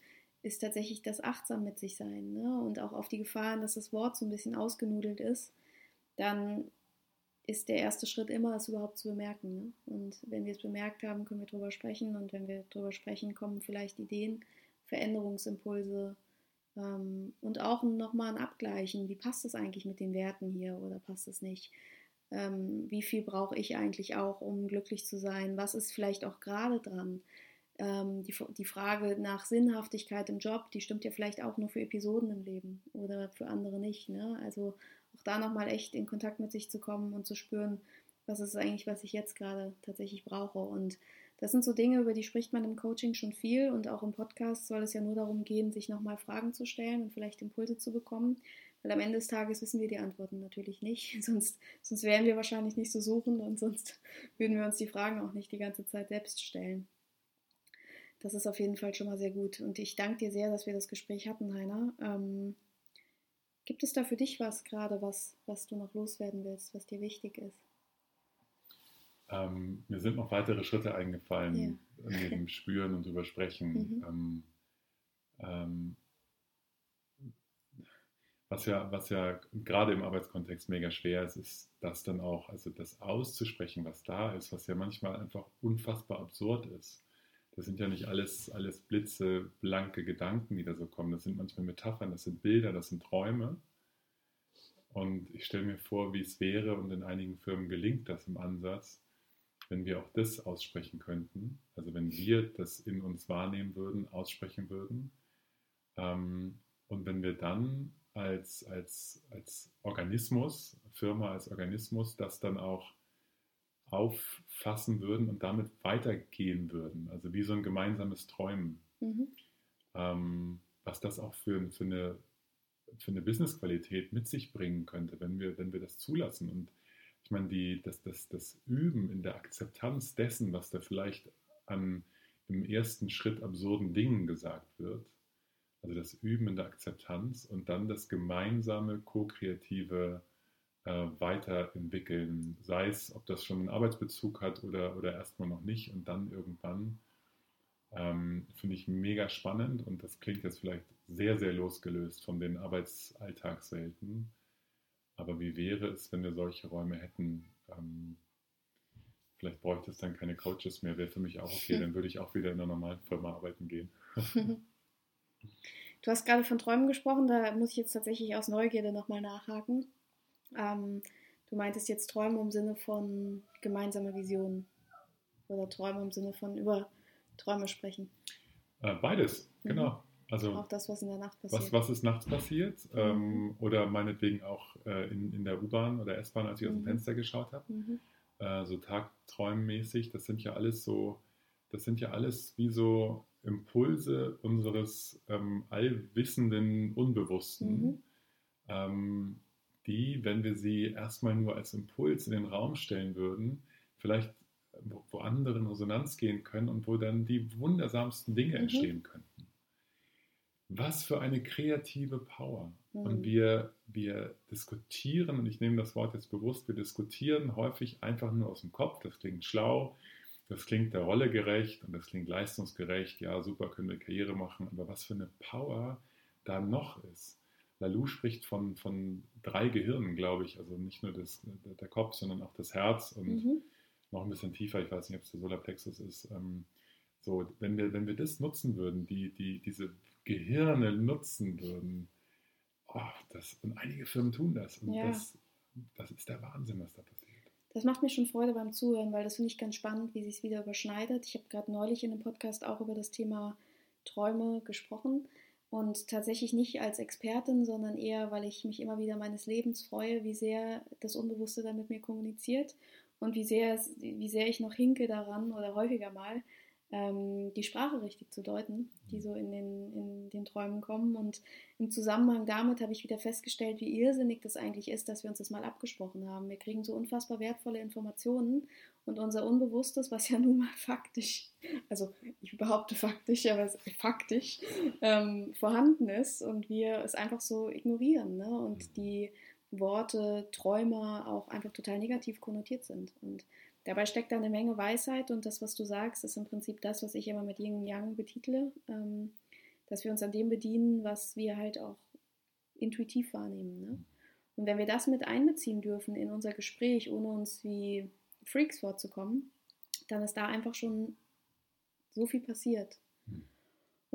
ist tatsächlich das achtsam mit sich sein. Ne? Und auch auf die Gefahren, dass das Wort so ein bisschen ausgenudelt ist, dann ist der erste Schritt immer, es überhaupt zu bemerken. Ne? Und wenn wir es bemerkt haben, können wir drüber sprechen. Und wenn wir drüber sprechen, kommen vielleicht Ideen Veränderungsimpulse ähm, und auch nochmal ein Abgleichen, wie passt es eigentlich mit den Werten hier oder passt es nicht? Ähm, wie viel brauche ich eigentlich auch, um glücklich zu sein? Was ist vielleicht auch gerade dran? Ähm, die, die Frage nach Sinnhaftigkeit im Job, die stimmt ja vielleicht auch nur für Episoden im Leben oder für andere nicht. Ne? Also auch da nochmal echt in Kontakt mit sich zu kommen und zu spüren, was ist eigentlich, was ich jetzt gerade tatsächlich brauche. Und das sind so Dinge, über die spricht man im Coaching schon viel und auch im Podcast soll es ja nur darum gehen, sich nochmal Fragen zu stellen und vielleicht Impulse zu bekommen, weil am Ende des Tages wissen wir die Antworten natürlich nicht, sonst, sonst wären wir wahrscheinlich nicht so suchen und sonst würden wir uns die Fragen auch nicht die ganze Zeit selbst stellen. das ist auf jeden Fall schon mal sehr gut. Und ich danke dir sehr, dass wir das Gespräch hatten, Heiner. Ähm, gibt es da für dich was gerade, was, was du noch loswerden willst, was dir wichtig ist? Ähm, mir sind noch weitere Schritte eingefallen, ja. neben Spüren und Übersprechen. Mhm. Ähm, ähm, was ja, was ja gerade im Arbeitskontext mega schwer ist, ist das dann auch, also das auszusprechen, was da ist, was ja manchmal einfach unfassbar absurd ist. Das sind ja nicht alles, alles blitze, blanke Gedanken, die da so kommen. Das sind manchmal Metaphern, das sind Bilder, das sind Träume. Und ich stelle mir vor, wie es wäre, und in einigen Firmen gelingt das im Ansatz, wenn wir auch das aussprechen könnten. Also wenn wir das in uns wahrnehmen würden, aussprechen würden. Ähm, und wenn wir dann als, als, als Organismus, Firma als Organismus, das dann auch auffassen würden und damit weitergehen würden. Also wie so ein gemeinsames Träumen. Mhm. Ähm, was das auch für, für eine, für eine Businessqualität mit sich bringen könnte, wenn wir, wenn wir das zulassen. Und ich meine, die, das, das, das Üben in der Akzeptanz dessen, was da vielleicht an im ersten Schritt absurden Dingen gesagt wird, also das Üben in der Akzeptanz und dann das gemeinsame, ko-kreative äh, Weiterentwickeln, sei es, ob das schon einen Arbeitsbezug hat oder, oder erstmal noch nicht und dann irgendwann, ähm, finde ich mega spannend und das klingt jetzt vielleicht sehr, sehr losgelöst von den Arbeitsalltagswelten. Aber wie wäre es, wenn wir solche Räume hätten? Ähm, vielleicht bräuchte es dann keine Coaches mehr, wäre für mich auch okay, dann würde ich auch wieder in einer normalen Firma arbeiten gehen. Du hast gerade von Träumen gesprochen, da muss ich jetzt tatsächlich aus Neugierde nochmal nachhaken. Ähm, du meintest jetzt Träume im Sinne von gemeinsame Visionen oder Träume im Sinne von über Träume sprechen. Äh, beides, mhm. Also auch das, was in der Nacht passiert. Was, was ist nachts passiert? Mhm. Ähm, oder meinetwegen auch äh, in, in der U-Bahn oder S-Bahn, als ich mhm. aus dem mhm. Fenster geschaut habe. Mhm. Äh, so tagträummäßig, das sind ja alles so, das sind ja alles wie so Impulse unseres ähm, allwissenden Unbewussten, mhm. ähm, die, wenn wir sie erstmal nur als Impuls in den Raum stellen würden, vielleicht wo, wo andere in Resonanz gehen können und wo dann die wundersamsten Dinge mhm. entstehen könnten. Was für eine kreative Power. Mhm. Und wir, wir diskutieren, und ich nehme das Wort jetzt bewusst, wir diskutieren häufig einfach nur aus dem Kopf, das klingt schlau, das klingt der Rolle gerecht und das klingt leistungsgerecht, ja, super, können wir Karriere machen, aber was für eine Power da noch ist. Lalou spricht von, von drei Gehirnen, glaube ich, also nicht nur das, der Kopf, sondern auch das Herz und mhm. noch ein bisschen tiefer, ich weiß nicht, ob es der Solarplexus ist. Ähm, so, wenn wir, wenn wir das nutzen würden, die, die diese Gehirne nutzen würden, oh, das, und einige Firmen tun das. Und ja. das, das ist der Wahnsinn, was da passiert das macht mir schon Freude beim Zuhören, weil das finde ich ganz spannend, wie sich es wieder überschneidet. Ich habe gerade neulich in einem Podcast auch über das Thema Träume gesprochen und tatsächlich nicht als Expertin, sondern eher, weil ich mich immer wieder meines Lebens freue, wie sehr das Unbewusste dann mit mir kommuniziert und wie sehr, wie sehr ich noch hinke daran oder häufiger mal, ähm, die Sprache richtig zu deuten, die so in den, in den Träumen kommen. Und im Zusammenhang damit habe ich wieder festgestellt, wie irrsinnig das eigentlich ist, dass wir uns das mal abgesprochen haben. Wir kriegen so unfassbar wertvolle Informationen und unser Unbewusstes, was ja nun mal faktisch, also ich behaupte faktisch, aber faktisch ähm, vorhanden ist und wir es einfach so ignorieren ne? und die Worte Träume auch einfach total negativ konnotiert sind. Und Dabei steckt da eine Menge Weisheit und das, was du sagst, ist im Prinzip das, was ich immer mit Yin und Yang betitle, ähm, dass wir uns an dem bedienen, was wir halt auch intuitiv wahrnehmen. Ne? Und wenn wir das mit einbeziehen dürfen in unser Gespräch, ohne uns wie Freaks vorzukommen, dann ist da einfach schon so viel passiert.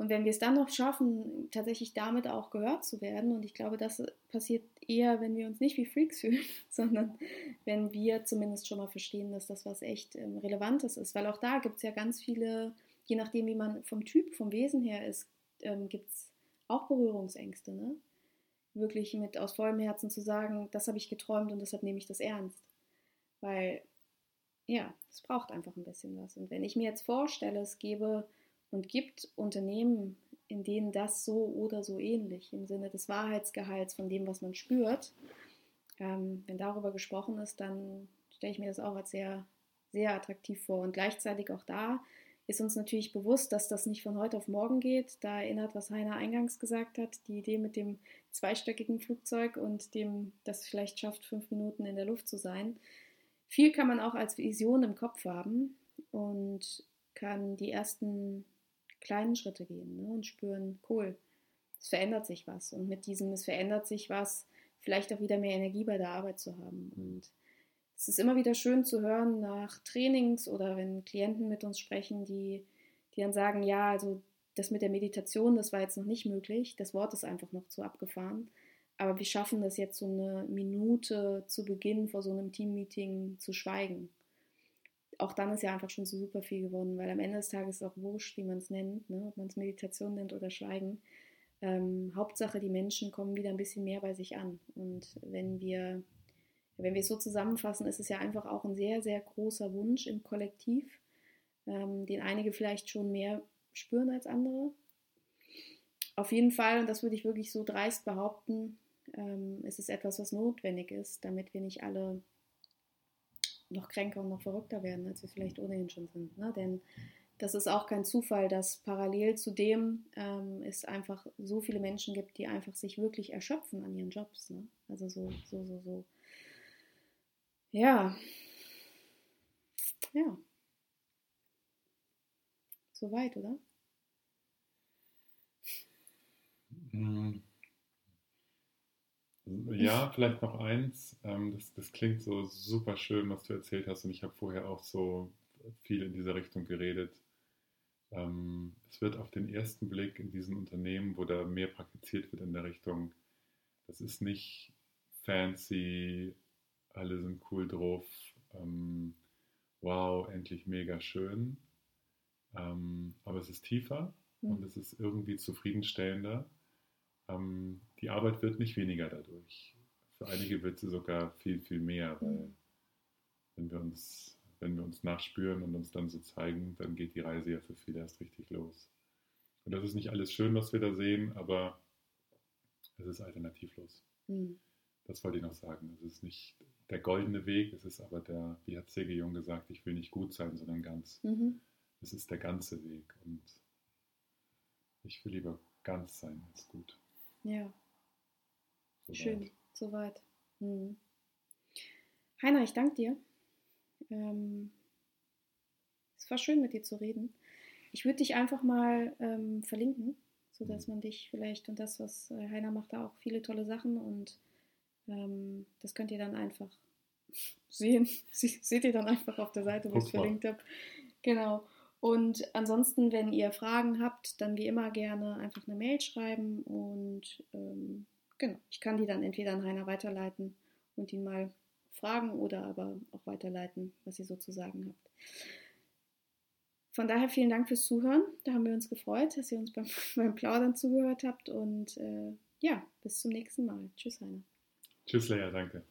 Und wenn wir es dann noch schaffen, tatsächlich damit auch gehört zu werden, und ich glaube, das passiert eher, wenn wir uns nicht wie Freaks fühlen, sondern wenn wir zumindest schon mal verstehen, dass das was echt ähm, Relevantes ist. Weil auch da gibt es ja ganz viele, je nachdem, wie man vom Typ, vom Wesen her ist, ähm, gibt es auch Berührungsängste. Ne? Wirklich mit aus vollem Herzen zu sagen, das habe ich geträumt und deshalb nehme ich das ernst. Weil, ja, es braucht einfach ein bisschen was. Und wenn ich mir jetzt vorstelle, es gäbe und gibt Unternehmen, in denen das so oder so ähnlich im Sinne des Wahrheitsgehalts von dem, was man spürt, ähm, wenn darüber gesprochen ist, dann stelle ich mir das auch als sehr, sehr attraktiv vor. Und gleichzeitig auch da ist uns natürlich bewusst, dass das nicht von heute auf morgen geht. Da erinnert, was Heiner eingangs gesagt hat, die Idee mit dem zweistöckigen Flugzeug und dem, das vielleicht schafft, fünf Minuten in der Luft zu sein. Viel kann man auch als Vision im Kopf haben und kann die ersten kleinen Schritte gehen ne, und spüren, cool, es verändert sich was. Und mit diesem, es verändert sich was, vielleicht auch wieder mehr Energie bei der Arbeit zu haben. Und es ist immer wieder schön zu hören nach Trainings oder wenn Klienten mit uns sprechen, die, die dann sagen, ja, also das mit der Meditation, das war jetzt noch nicht möglich, das Wort ist einfach noch zu abgefahren. Aber wir schaffen das jetzt so eine Minute zu Beginn vor so einem Teammeeting zu schweigen. Auch dann ist ja einfach schon so super viel gewonnen, weil am Ende des Tages ist auch wurscht, wie man es nennt, ne? ob man es Meditation nennt oder Schweigen. Ähm, Hauptsache, die Menschen kommen wieder ein bisschen mehr bei sich an. Und wenn wir wenn wir es so zusammenfassen, ist es ja einfach auch ein sehr, sehr großer Wunsch im Kollektiv, ähm, den einige vielleicht schon mehr spüren als andere. Auf jeden Fall, und das würde ich wirklich so dreist behaupten, ähm, ist es etwas, was notwendig ist, damit wir nicht alle noch kränker und noch verrückter werden, als wir vielleicht ohnehin schon sind. Ne? Denn das ist auch kein Zufall, dass parallel zu dem ähm, es einfach so viele Menschen gibt, die einfach sich wirklich erschöpfen an ihren Jobs. Ne? Also so, so, so, so ja. Ja. Soweit, oder? Hm. Ja, vielleicht noch eins. Ähm, das, das klingt so super schön, was du erzählt hast. Und ich habe vorher auch so viel in dieser Richtung geredet. Ähm, es wird auf den ersten Blick in diesen Unternehmen, wo da mehr praktiziert wird in der Richtung, das ist nicht fancy alle sind cool drauf. Ähm, wow, endlich mega schön. Aber es ist tiefer mhm. und es ist irgendwie zufriedenstellender. Ähm, die Arbeit wird nicht weniger dadurch. Für einige wird sie sogar viel, viel mehr, weil wenn wir uns, wenn wir uns nachspüren und uns dann so zeigen, dann geht die Reise ja für viele erst richtig los. Und das ist nicht alles schön, was wir da sehen, aber es ist alternativlos. Mhm. Das wollte ich noch sagen. Es ist nicht der goldene Weg, es ist aber der, wie hat C.G. Jung gesagt, ich will nicht gut sein, sondern ganz. Mhm. Es ist der ganze Weg und ich will lieber ganz sein als gut. Ja. So Schön, soweit. Mhm. Heiner, ich danke dir. Ähm, es war schön, mit dir zu reden. Ich würde dich einfach mal ähm, verlinken, sodass mhm. man dich vielleicht und das, was äh, Heiner macht, da auch viele tolle Sachen und ähm, das könnt ihr dann einfach sehen. Seht ihr dann einfach auf der Seite, wo ich es verlinkt habe. Genau. Und ansonsten, wenn ihr Fragen habt, dann wie immer gerne einfach eine Mail schreiben und ähm, genau, ich kann die dann entweder an Heiner weiterleiten und ihn mal fragen oder aber auch weiterleiten, was ihr so zu sagen habt. Von daher vielen Dank fürs Zuhören. Da haben wir uns gefreut, dass ihr uns beim, beim Plaudern zugehört habt und äh, ja, bis zum nächsten Mal. Tschüss, Heiner. Tschüss, Lea, danke.